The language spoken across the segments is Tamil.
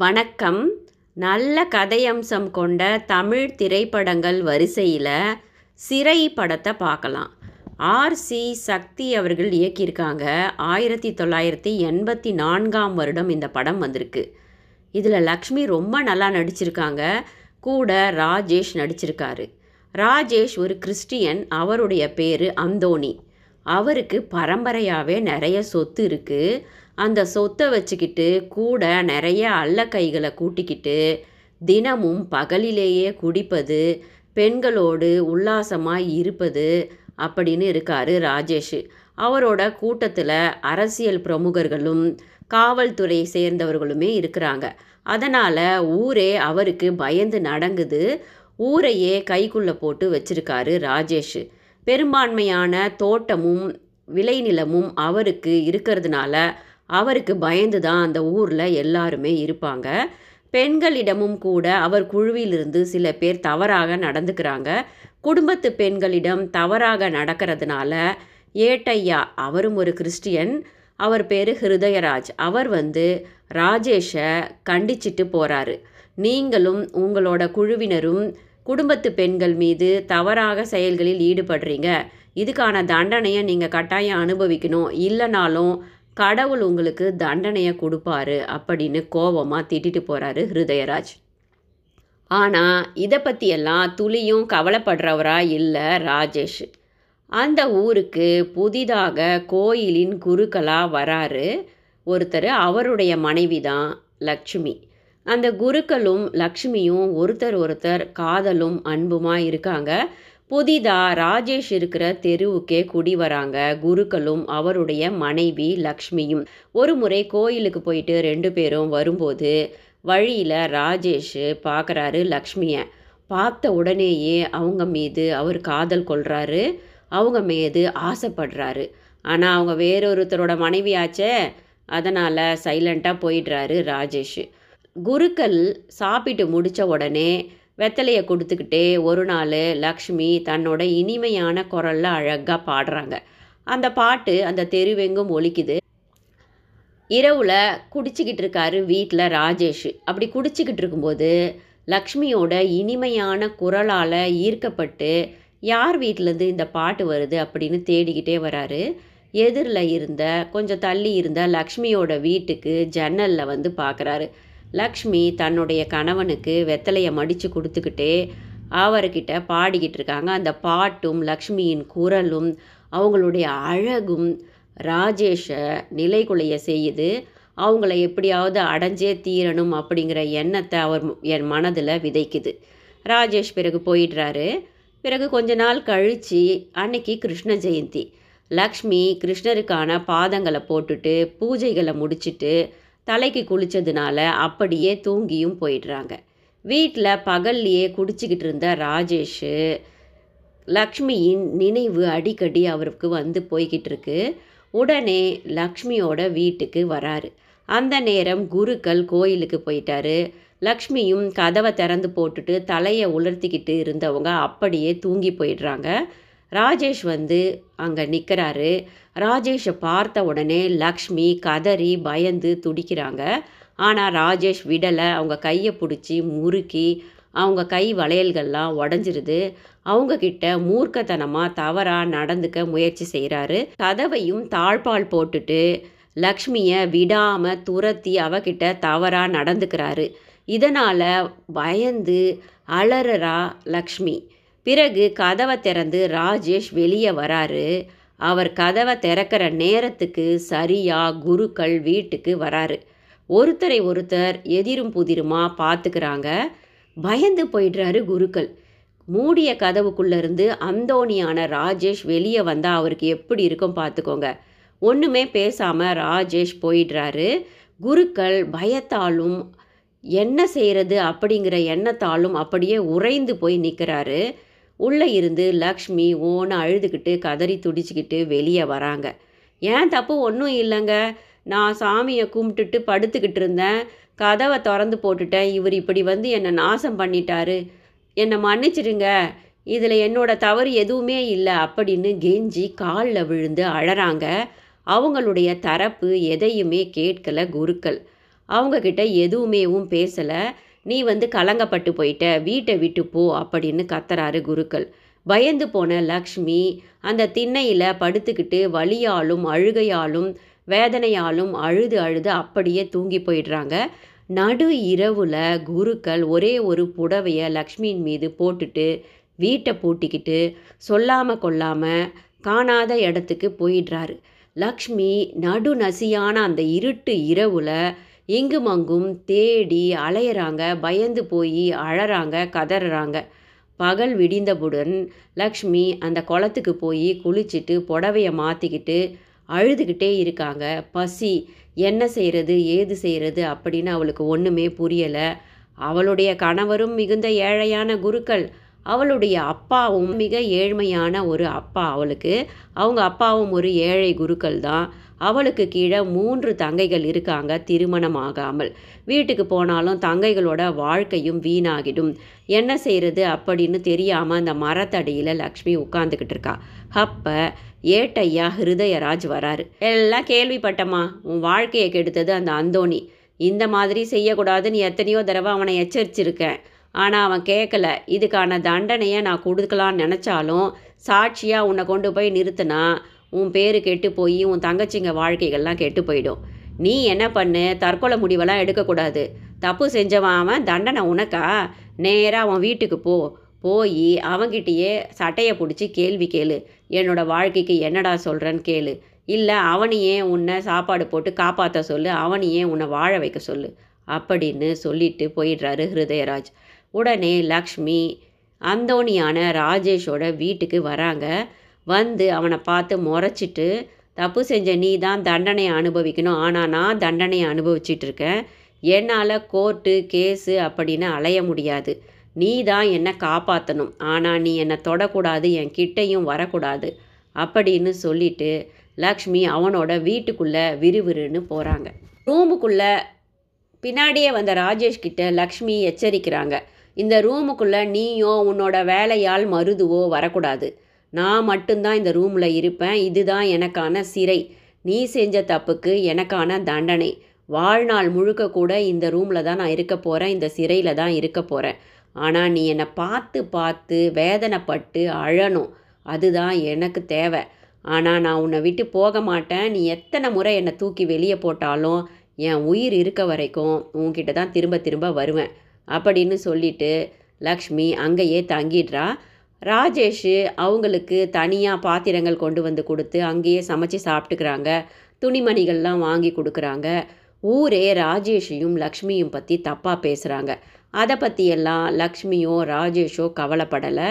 வணக்கம். நல்ல கதையம்சம் கொண்ட தமிழ் திரைப்படங்கள் வரிசையில் சிறை படத்தை பார்க்கலாம். ஆர்சி சக்தி அவர்கள் இயக்கியிருக்காங்க. ஆயிரத்தி தொள்ளாயிரத்தி எண்பத்தி நான்காம் வருடம் இந்த படம் வந்திருக்கு. இதில் லக்ஷ்மி ரொம்ப நல்லா நடிச்சிருக்காங்க. கூட ராஜேஷ் நடிச்சிருக்காரு. ராஜேஷ் ஒரு கிறிஸ்டியன். அவருடைய பேர் அந்தோணி. அவருக்கு பரம்பரையாகவே நிறைய சொத்து இருக்குது அந்த சொத்தை வச்சுக்கிட்டு கூட நிறைய அல்ல கைகளை கூட்டிக்கிட்டு தினமும் பகலிலேயே குடிப்பது பெண்களோடு உல்லாசமாக இருப்பது அப்படின்னு இருக்காரு ராஜேஷ். அவரோட கூட்டத்தில் அரசியல் பிரமுகர்களும் காவல்துறை சேர்ந்தவர்களுமே இருக்கிறாங்க. அதனால் ஊரே அவருக்கு பயந்து நடங்குது. ஊரையே கைக்குள்ளே போட்டு வச்சிருக்காரு ராஜேஷ். பெரும்பான்மையான தோட்டமும் விளைநிலமும் அவருக்கு இருக்கிறதுனால அவருக்கு பயந்து தான் அந்த ஊரில் எல்லாருமே இருப்பாங்க. பெண்களிடமும் கூட அவர் குழுவிலிருந்து சில பேர் தவறாக நடந்துக்கிறாங்க. குடும்பத்து பெண்களிடம் தவறாக நடக்கிறதுனால ஏட்டையா அவரும் ஒரு கிறிஸ்டியன் அவர் பேர் ஹிருதயராஜ். அவர் வந்து ராஜேஷை கண்டிச்சிட்டு போகிறாரு நீங்களும் உங்களோட குழுவினரும் குடும்பத்து பெண்கள் மீது தவறாக செயல்களில் ஈடுபடுறீங்க. இதுக்கான தண்டனையை நீங்கள் கட்டாயம் அனுபவிக்கணும். இல்லைனாலும் கடவுள் உங்களுக்கு தண்டனையை கொடுப்பாரு அப்படின்னு கோபமாக திட்டிட்டு போகிறாரு ஹிருதயராஜ். ஆனால் இதை பற்றியெல்லாம் துளியும் கவலைப்படுறவரா இல்லை ராஜேஷ். அந்த ஊருக்கு புதிதாக கோயிலின் குருக்களாக வராரு ஒருத்தர் அவருடைய மனைவி தான் லக்ஷ்மி. அந்த குருக்களும் லக்ஷ்மியும் ஒருத்தர் ஒருத்தர் காதலும் அன்புமாக இருக்காங்க. புதிதாக ராஜேஷ் இருக்கிற தெருவுக்கே குடி வராங்க. குருக்களும் அவருடைய மனைவி லக்ஷ்மியும். ஒரு முறை கோயிலுக்கு போயிட்டு ரெண்டு பேரும் வரும்போது வழியில் ராஜேஷ் பார்க்குறாரு லக்ஷ்மியை. பார்த்த உடனேயே அவங்க மீது அவர் காதல் கொள்கிறாரு அவங்க மீது ஆசைப்படுறாரு. ஆனால் அவங்க வேறொருத்தரோட மனைவி ஆச்சே அதனால் சைலண்ட்டாக போயிடுறாரு ராஜேஷ். குருக்கள் சாப்பிட்டு முடித்த உடனே வெத்தலையை கொடுத்துக்கிட்டே ஒரு நாள் லக்ஷ்மி தன்னோட இனிமையான குரலில் அழகாக பாடுறாங்க. அந்த பாட்டு அந்த தெருவெங்கும் ஒலிக்குது. இரவில் குடிச்சிக்கிட்டு இருக்காரு வீட்டில் ராஜேஷ். அப்படி குடிச்சிக்கிட்டு இருக்கும்போது லக்ஷ்மியோட இனிமையான குரலால் ஈர்க்கப்பட்டு யார் வீட்டிலேருந்து இந்த பாட்டு வருது? அப்படின்னு தேடிக்கிட்டே வராரு. எதிரில் இருந்த கொஞ்சம் தள்ளி இருந்த லக்ஷ்மியோட வீட்டுக்கு ஜன்னலில் வந்து பார்க்குறாரு லக்ஷ்மி தன்னுடைய கணவனுக்கு வெத்தலையை மடித்து கொடுத்துக்கிட்டே அவர்கிட்ட பாடிக்கிட்டு இருக்காங்க. அந்த பாட்டும் லக்ஷ்மியின் குரலும் அவங்களுடைய அழகும் ராஜேஷை நிலைகுலைய செய்யுது. அவங்கள எப்படியாவது அடைஞ்சே தீரணும் அப்படிங்கிற எண்ணத்தை அவர் என் மனதில் விதைக்குது. ராஜேஷ் பிறகு போயிடுறாரு. பிறகு கொஞ்ச நாள் கழித்து அன்னைக்கு கிருஷ்ண ஜெயந்தி. லக்ஷ்மி கிருஷ்ணருக்கான பாதங்களை போட்டுட்டு பூஜைகளை முடிச்சுட்டு தலைக்கு குளித்ததுனால அப்படியே தூங்கியும் போயிடுறாங்க. வீட்டில் பகல்லையே குடிச்சிக்கிட்டு இருந்த ராஜேஷ் லக்ஷ்மியின் நினைவு அடிக்கடி அவருக்கு வந்து போய்கிட்டு இருக்கு. உடனே லக்ஷ்மியோட வீட்டுக்கு வராரு. அந்த நேரம் குருக்கள் கோயிலுக்கு போயிட்டாரு. லக்ஷ்மியும் கதவை திறந்து போட்டுட்டு தலையை உலர்த்திக்கிட்டு இருந்தவங்க அப்படியே தூங்கி போயிடுறாங்க. ராஜேஷ் வந்து அங்கே நிற்கிறாரு ராஜேஷை பார்த்த உடனே லக்ஷ்மி கதறி பயந்து துடிக்கிறாங்க. ஆனால் ராஜேஷ் விடலை. அவங்க கையை பிடிச்சி முறுக்கி அவங்க கை வளையல்கள்லாம் உடஞ்சிருது. அவங்கக்கிட்ட மூர்க்கத்தனமாக தவறாக நடந்துக்க முயற்சி செய்கிறாரு கதவையும் தாழ்பால் போட்டுட்டு லக்ஷ்மியை விடாமல் துரத்தி அவகிட்ட தவறாக நடந்துக்கிறாரு. இதனால் பயந்து அலறரா லக்ஷ்மி. பிறகு கதவை திறந்து ராஜேஷ் வெளியே வராரு. அவர் கதவை திறக்கிற நேரத்துக்கு சரியாக குருக்கள் வீட்டுக்கு வராரு. ஒருத்தரை ஒருத்தர் எதிரும் புதிருமா பார்த்துக்கிறாங்க. பயந்து போயிடுறாரு குருக்கள். மூடிய கதவுக்குள்ளேருந்து அந்தோணியான ராஜேஷ் வெளியே வந்தால் அவருக்கு எப்படி இருக்கும் பார்த்துக்கோங்க. ஒன்றுமே பேசாமல் ராஜேஷ் போயிடுறாரு. குருக்கள் பயத்தாலும் என்ன செய்கிறது அப்படிங்கிற எண்ணத்தாலும் அப்படியே உறைந்து போய் நிற்கிறாரு உள்ளே இருந்து லக்ஷ்மி ஓன அழுதுகிட்டு கதறி துடிச்சிக்கிட்டு வெளியே வராங்க. ஏன் தப்பு ஒன்றும் இல்லைங்க. நான் சாமியை கும்பிட்டுட்டு படுத்துக்கிட்டு இருந்தேன். கதவை திறந்து போட்டுட்டேன். இவர் இப்படி வந்து என்னை நாசம் பண்ணிட்டாரு. என்னை மன்னிச்சிடுங்க. இதில் என்னோட தவறு எதுவுமே இல்லை அப்படின்னு கெஞ்சி காலில் விழுந்து அழறாங்க. அவங்களுடைய தரப்பு எதையுமே கேட்கல குருக்கள். அவங்கக்கிட்ட எதுவுமேவும் பேசலை. நீ வந்து கலங்கப்பட்டு போயிட்ட வீட்டை விட்டு போ அப்படின்னு கத்துறாரு குருக்கள். பயந்து போன லக்ஷ்மி அந்த திண்ணையில் படுத்துக்கிட்டு வலியாலும் அழுகையாலும் வேதனையாலும் அழுது அழுது அப்படியே தூங்கி போயிடுறாங்க. நடு இரவில் குருக்கள் ஒரே ஒரு புடவையை லக்ஷ்மியின் மீது போட்டுட்டு வீட்டை பூட்டிக்கிட்டு சொல்லாமல் கொள்ளாமல் காணாத இடத்துக்கு போயிடுறாரு. லக்ஷ்மி நடு நசியான அந்த இருட்டு இரவில் எங்கும் அங்கும் தேடி அலையிறாங்க பயந்து போய் அழறாங்க கதறாங்க. பகல் விடிந்தவுடன் லக்ஷ்மி அந்த குளத்துக்கு போய் குளிச்சுட்டு புடவைய மாற்றிக்கிட்டு அழுதுகிட்டே இருக்காங்க. பசி என்ன செய்கிறது ஏது செய்கிறது அப்படின்னு அவளுக்கு ஒன்றுமே புரியலை. அவளுடைய கணவரும் மிகுந்த ஏழையான குருக்கள். அவளுடைய அப்பாவும் மிக ஏழ்மையான ஒரு அப்பா அவளுக்கு. அவங்க அப்பாவும் ஒரு ஏழை குருக்கள் தான் அவளுக்கு கீழே மூன்று தங்கைகள் இருக்காங்க திருமணம் ஆகாமல் வீட்டுக்கு போனாலும் தங்கைகளோட வாழ்க்கையும் வீணாகிடும். என்ன செய்கிறது அப்படின்னு தெரியாமல் அந்த மரத்தடியில் லக்ஷ்மி உட்காந்துக்கிட்டு இருக்கா. அப்போ ஏட்டையா ஹிருதயராஜ் வராரு. எல்லாம் கேள்விப்பட்டம்மா உன் வாழ்க்கையை கெடுத்தது அந்த அந்தோணி. இந்த மாதிரி செய்யக்கூடாதுன்னு எத்தனையோ தடவை அவனை எச்சரிச்சிருக்கேன். ஆனால் அவன் கேட்கல இதுக்கான தண்டனையை நான் கொடுக்கலான்னு நினச்சாலும் சாட்சியாக உன்னை கொண்டு போய் நிறுத்தினா உன் பேர் கெட்டு போய் உன் தங்கச்சிங்க வாழ்க்கைகள்லாம் கெட்டு போயிடும். நீ என்ன பண்ணு? தற்கொலை முடிவெல்லாம் எடுக்கக்கூடாது. தப்பு செஞ்சவன் அவன் தண்டனை உனக்கா? நேராக அவன் வீட்டுக்கு போ. போய் அவன்கிட்டயே சட்டையை பிடிச்சி கேள்வி கேளு. என்னோட வாழ்க்கைக்கு என்னடா சொல்கிறேன்னு கேளு. இல்லை அவனையே உன்னை சாப்பாடு போட்டு காப்பாற்ற சொல்லு? அவனையே உன்னை வாழ வைக்க சொல்லு? அப்படின்னு சொல்லிட்டு போயிடுறாரு ஹிருதயராஜ். உடனே லக்ஷ்மி அந்தோணியான ராஜேஷோட வீட்டுக்கு வராங்க. வந்து அவனை பார்த்து முறைச்சிட்டு தப்பு செஞ்ச நீ தான் தண்டனையை அனுபவிக்கணும். ஆனால் நான் தண்டனையை அனுபவிச்சிட்டு இருக்கேன் என்னால் கோர்ட்டு கேஸு அப்படின்னு அலைய முடியாது. நீ தான் என்னை காப்பாற்றணும் ஆனால் நீ என்னை தொடக்கூடாது. என் கிட்டையும் வரக்கூடாது. அப்படின்னு சொல்லிட்டு லக்ஷ்மி அவனோட வீட்டுக்குள்ளே விறுவிறுன்னு போகிறாங்க ரூமுக்குள்ளே பின்னாடியே வந்த ராஜேஷ் கிட்ட லக்ஷ்மி எச்சரிக்கிறாங்க. இந்த ரூமுக்குள்ளே நீயோ உன்னோட வேலையால் மருதுவோ வரக்கூடாது. நான் மட்டும்தான் இந்த ரூமில் இருப்பேன். இதுதான் எனக்கான சிறை. நீ செஞ்ச தப்புக்கு எனக்கான தண்டனை. வாழ்நாள் முழுக்க கூட இந்த ரூமில் தான் நான் இருக்க போகிறேன் இந்த சிறையில் தான் இருக்க போகிறேன் ஆனால் நீ என்னை பார்த்து பார்த்து வேதனைப்பட்டு அழணும். அதுதான் எனக்கு தேவை. ஆனால் நான் உன்னை விட்டு போக மாட்டேன். நீ எத்தனை முறை என்னை தூக்கி வெளியே போட்டாலும் என் உயிர் இருக்க வரைக்கும் உன்கிட்ட தான் திரும்ப திரும்ப வருவேன். அப்படின்னு சொல்லிட்டு லக்ஷ்மி அங்கேயே தங்கிடுறா. ராஜேஷ் அவங்களுக்கு தனியாக பாத்திரங்கள் கொண்டு வந்து கொடுத்து அங்கேயே சமைச்சு சாப்பிட்டுக்கிறாங்க. துணிமணிகள்லாம் வாங்கி கொடுக்குறாங்க. ஊரே ராஜேஷையும் லக்ஷ்மியும் பற்றி தப்பாக பேசுகிறாங்க அதை பற்றியெல்லாம் லக்ஷ்மியோ ராஜேஷோ கவலைப்படலை.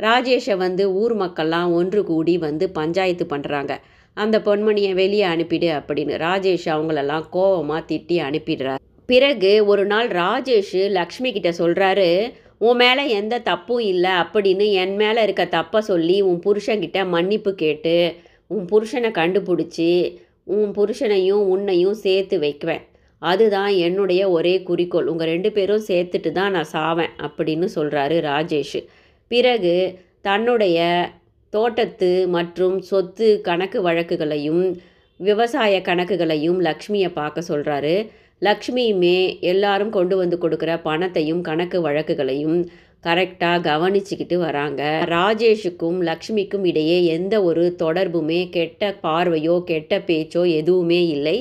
ராஜேஷை வந்து ஊர் மக்கள்லாம் ஒன்று கூடி வந்து பஞ்சாயத்து பண்ணுறாங்க அந்த பொன்மணியை வெளியே அனுப்பிடு அப்படின்னு ராஜேஷ் அவங்களெல்லாம் கோவமாக திட்டி அனுப்பிடுறார். பிறகு ஒரு நாள் ராஜேஷ் லக்ஷ்மி கிட்ட சொல்கிறாரு உன் மேலே எந்த தப்பும் இல்லை அப்படின்னு என் மேலே இருக்க தப்பை சொல்லி உன் புருஷன்கிட்ட மன்னிப்பு கேட்டு உன் புருஷனை கண்டுபிடிச்சி உன் புருஷனையும் உன்னையும் சேர்த்து வைக்குவேன். அதுதான் என்னுடைய ஒரே குறிக்கோள். உங்கள் ரெண்டு பேரும் சேர்த்துட்டு தான் நான் சாவேன் அப்படின்னு சொல்கிறாரு ராஜேஷ். பிறகு தன்னுடைய தோட்டத்து மற்றும் சொத்து கணக்கு வழக்குகளையும் விவசாய கணக்குகளையும் லக்ஷ்மியை பார்க்க சொல்கிறாரு லக்ஷ்மியுமே எல்லாரும் கொண்டு வந்து கொடுக்குற பணத்தையும் கணக்கு வழக்குகளையும் கரெக்டாக கவனிச்சுக்கிட்டு வராங்க. ராஜேஷுக்கும் லக்ஷ்மிக்கும் இடையே எந்த ஒரு தொடர்புமே கெட்ட பார்வையோ கெட்ட பேச்சோ எதுவுமே இல்லை.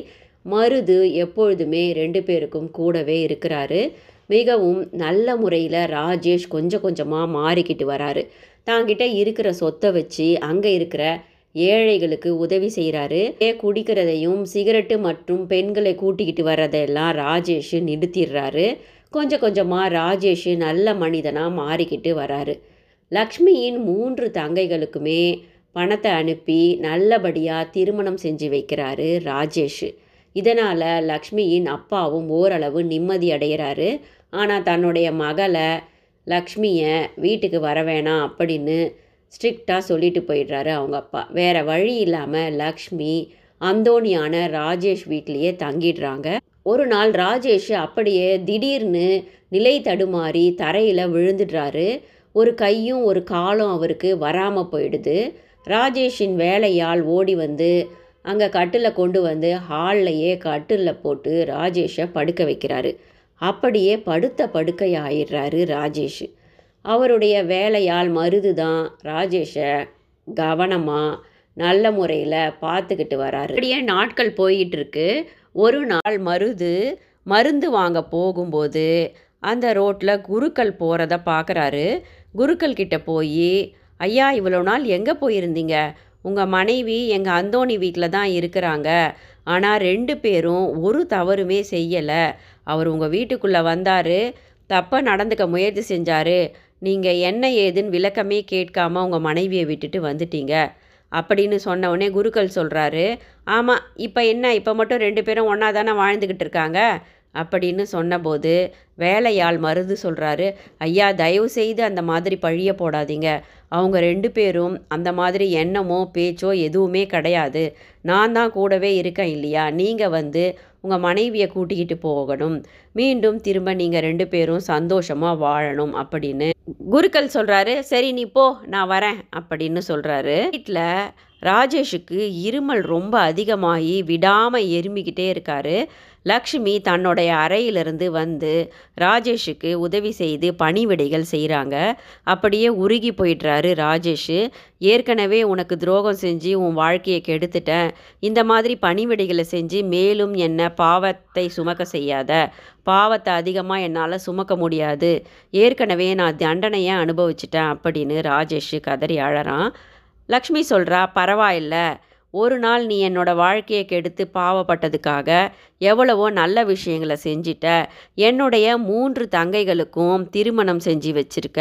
மருது எப்பொழுதுமே ரெண்டு பேருக்கும் கூடவே இருக்கிறாரு. மிகவும் நல்ல முறையில் ராஜேஷ் கொஞ்சம் கொஞ்சமாக மாறிக்கிட்டு வராரு. தாங்கிட்ட இருக்கிற சொத்தை வச்சு அங்கே இருக்கிற ஏழைகளுக்கு உதவி செய்கிறாரு குடிக்கிறதையும் சிகரெட்டு மற்றும் பெண்களை கூட்டிக்கிட்டு வர்றதையெல்லாம் ராஜேஷ் நிறுத்திடுறாரு. கொஞ்சம் கொஞ்சமாக ராஜேஷ் நல்ல மனிதனாக மாறிக்கிட்டு வராரு லக்ஷ்மியின் மூன்று தங்கைகளுக்குமே பணத்தை அனுப்பி நல்லபடியாக திருமணம் செஞ்சு வைக்கிறாரு ராஜேஷ். இதனால் லக்ஷ்மியின் அப்பாவும் ஓரளவு நிம்மதி அடைகிறாரு ஆனால் தன்னுடைய மகளை லக்ஷ்மியை வீட்டுக்கு வர வேணாம் அப்படின்னு ஸ்ட்ரிக்டாக சொல்லிட்டு போயிடுறாரு அவங்க அப்பா. வேறு வழி இல்லாமல் லக்ஷ்மி அந்தோணியான ராஜேஷ் வீட்லேயே தங்கிடுறாங்க. ஒரு நாள் ராஜேஷ் அப்படியே திடீர்னு நிலை தடுமாறி தரையில் விழுந்துடுறாரு. ஒரு கையும் ஒரு காலும் அவருக்கு வராமல் போயிடுது. ராஜேஷின் வேலையால் ஓடி வந்து அங்கே கட்டில் கொண்டு வந்து ஹால்லையே கட்டிலில் போட்டு ராஜேஷை படுக்க வைக்கிறாரு. அப்படியே படுத்த படுக்கை ஆயிடுறாரு ராஜேஷ். அவருடைய வேலையால் மருது தான் ராஜேஷை கவனமாக நல்ல முறையில் பார்த்துக்கிட்டு வராரு. அப்படியே நாட்கள் போயிட்டுருக்கு. ஒரு நாள் மருது மருந்து வாங்க போகும்போது அந்த ரோட்டில் குருக்கள் போகிறத பார்க்குறாரு குருக்கள் கிட்ட போய் ஐயா இவ்வளோ நாள் எங்கே போயிருந்தீங்க? உங்கள் மனைவி எங்கள் அந்தோணி வீட்டில் தான் இருக்கிறாங்க. ஆனால் ரெண்டு பேரும் ஒரு தவறுமே செய்யலை. அவர் உங்கள் வீட்டுக்குள்ளே வந்தார். தப்பாக நடந்துக்க முயற்சி செஞ்சார். நீங்கள் என்ன ஏதுன்னு விளக்கமே கேட்காம உங்கள் மனைவியை விட்டுட்டு வந்துட்டீங்க. அப்படின்னு சொன்ன உடனே குருக்கள் சொல்கிறாரு ஆமாம் இப்போ என்ன? இப்போ மட்டும் ரெண்டு பேரும் ஒன்றா தானே வாழ்ந்துக்கிட்டு இருக்காங்க? அப்படின்னு சொன்னபோது வேலையாள் மருது சொல்கிறாரு ஐயா தயவு செய்து அந்த மாதிரி பழிய போடாதீங்க. அவங்க ரெண்டு பேரும் அந்த மாதிரி எண்ணமோ பேச்சோ எதுவுமே கிடையாது. நான் தான் கூடவே இருக்கேன் இல்லையா? நீங்கள் வந்து உங்கள் மனைவியை கூட்டிக்கிட்டு போகணும். மீண்டும் திரும்ப நீங்கள் ரெண்டு பேரும் சந்தோஷமாக வாழணும் அப்படின்னு குருக்கள் சொல்கிறாரு சரி நீ போ நான் வரேன் அப்படின்னு சொல்கிறாரு வீட்டில் ராஜேஷுக்கு இருமல் ரொம்ப அதிகமாகி விடாமல் எருமிக்கிட்டே இருக்காரு. லக்ஷ்மி தன்னுடைய அறையிலிருந்து வந்து ராஜேஷுக்கு உதவி செய்து பணிவிடைகள் செய்கிறாங்க அப்படியே உருகி போயிடுறாரு ராஜேஷ். ஏற்கனவே உனக்கு துரோகம் செஞ்சு உன் வாழ்க்கையை கெடுத்துட்டேன். இந்த மாதிரி பணிவிடைகளை செஞ்சு மேலும் என்ன பாவத்தை சுமக்க செய்யாத. பாவத்தை அதிகமாக என்னால் சுமக்க முடியாது. ஏற்கனவே நான் தண்டனையை அனுபவிச்சிட்டேன் அப்படின்னு ராஜேஷ் கதறி அழறான். லக்ஷ்மி சொல்கிறா பரவாயில்ல. ஒரு நாள் நீ என்னோட வாழ்க்கையை கெடுத்து பாவப்பட்டதுக்காக எவ்வளவோ நல்ல விஷயங்களை செஞ்சிட்ட. என்னுடைய மூன்று தங்கைகளுக்கும் திருமணம் செஞ்சு வச்சிருக்க.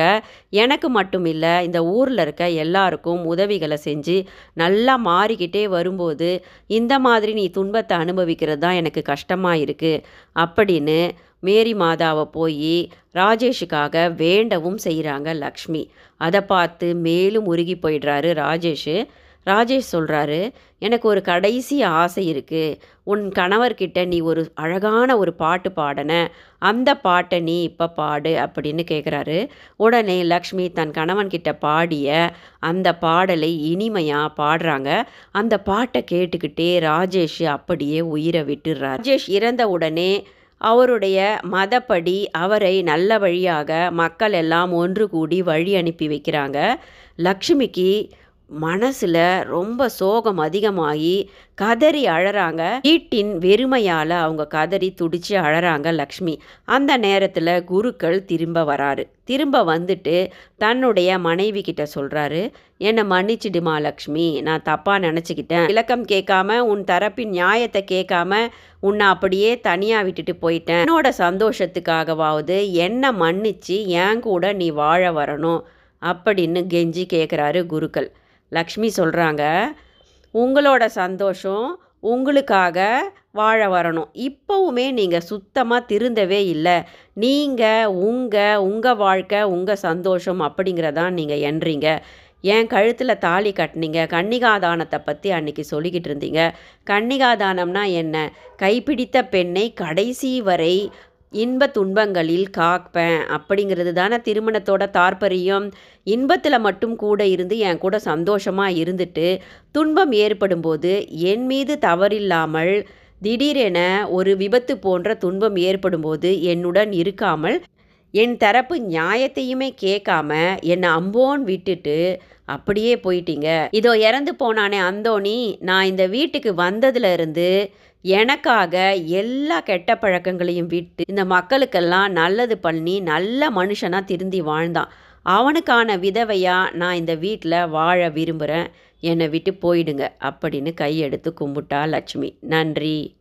எனக்கு மட்டும் இல்லை இந்த ஊரில் இருக்க எல்லாருக்கும் உதவிகளை செஞ்சு நல்லா மாறிக்கிட்டே வரும்போது இந்த மாதிரி நீ துன்பத்தை அனுபவிக்கிறது தான் எனக்கு கஷ்டமாக இருக்குது அப்படின்னு மேரி மாதாவை போய் ராஜேஷுக்காக வேண்டவும் செய்கிறாங்க லக்ஷ்மி. அதை பார்த்து மேலும் உருகி போயிடுறாரு ராஜேஷு. ராஜேஷ் சொல்கிறாரு எனக்கு ஒரு கடைசி ஆசை இருக்குது உன் கணவர்கிட்ட நீ ஒரு அழகான ஒரு பாட்டு பாடின. அந்த பாட்டை நீ இப்போ பாடு அப்படின்னு கேட்குறாரு உடனே லக்ஷ்மி தன் கணவன்கிட்ட பாடிய அந்த பாடலை இனிமையாக பாடுறாங்க. அந்த பாட்டை கேட்டுக்கிட்டே ராஜேஷ் அப்படியே உயிரை விட்டுடுறார் ராஜேஷ் இறந்த உடனே அவருடைய மதப்படி அவரை நல்ல வழியாக மக்கள் எல்லாம் ஒன்று கூடி வழி அனுப்பி வைக்கிறாங்க. லக்ஷ்மிக்கு மனசில் ரொம்ப சோகம் அதிகமாகி கதறி அழறாங்க. வீட்டின் வெறுமையால் அவங்க கதறி துடிச்சு அழறாங்க லக்ஷ்மி. அந்த நேரத்தில் குருக்கள் திரும்ப வராரு. திரும்ப வந்துட்டு தன்னுடைய மனைவி கிட்ட சொல்கிறாரு என்னை மன்னிச்சிடுமா லக்ஷ்மி? நான் தப்பாக நினச்சிக்கிட்டேன். விளக்கம் கேட்காம உன் தரப்பின் நியாயத்தை கேட்காம உன்னை அப்படியே தனியாக விட்டுட்டு போயிட்டேன். என்னோட சந்தோஷத்துக்காகவாவது என்னை மன்னிச்சு என் கூட நீ வாழ வரணும். அப்படின்னு கெஞ்சி கேட்குறாரு குருக்கள். லக்ஷ்மி சொல்கிறாங்க உங்களோட சந்தோஷம் உங்களுக்காக வாழ வரணும். இப்போவுமே நீங்கள் சுத்தமாக திருந்தவே இல்லை. நீங்கள் உங்கள் உங்கள் வாழ்க்கை உங்கள் சந்தோஷம் அப்படிங்கிறதான் நீங்கள் என்றீங்க. என் கழுத்தில் தாலி கட்டினீங்க. கன்னிகாதானத்தை பற்றி அன்னைக்கு சொல்லிக்கிட்டு இருந்தீங்க. கன்னிகாதானம்னா என்ன? கைப்பிடித்த பெண்ணை கடைசி வரை இன்ப துன்பங்களில் காப்பேன். அப்படிங்கிறது தானே திருமணத்தோட தாற்பரியம் இன்பத்தில் மட்டும் கூட இருந்து என் கூட சந்தோஷமாக இருந்துட்டு துன்பம் ஏற்படும் போது என் மீது தவறில்லாமல் திடீரென ஒரு விபத்து போன்ற துன்பம் ஏற்படும்போது என்னுடன் இருக்காமல் என் தரப்பு நியாயத்தையுமே கேட்காம என்னை அம்போன் விட்டுட்டு அப்படியே போயிட்டீங்க. இதோ இறந்து போனானே அந்தோணி நான் இந்த வீட்டுக்கு வந்ததுலேருந்து எனக்காக எல்லா கெட்ட பழக்கங்களையும் விட்டு இந்த மக்களுக்கெல்லாம் நல்லது பண்ணி நல்ல மனுஷனாக திருந்தி வாழ்ந்தான். அவனுக்கான விதவையாக நான் இந்த வீட்டில் வாழ விரும்புகிறேன் என்னை விட்டு போயிடுங்க அப்படின்னு கையெடுத்து கும்பிட்டா லட்சுமி. நன்றி.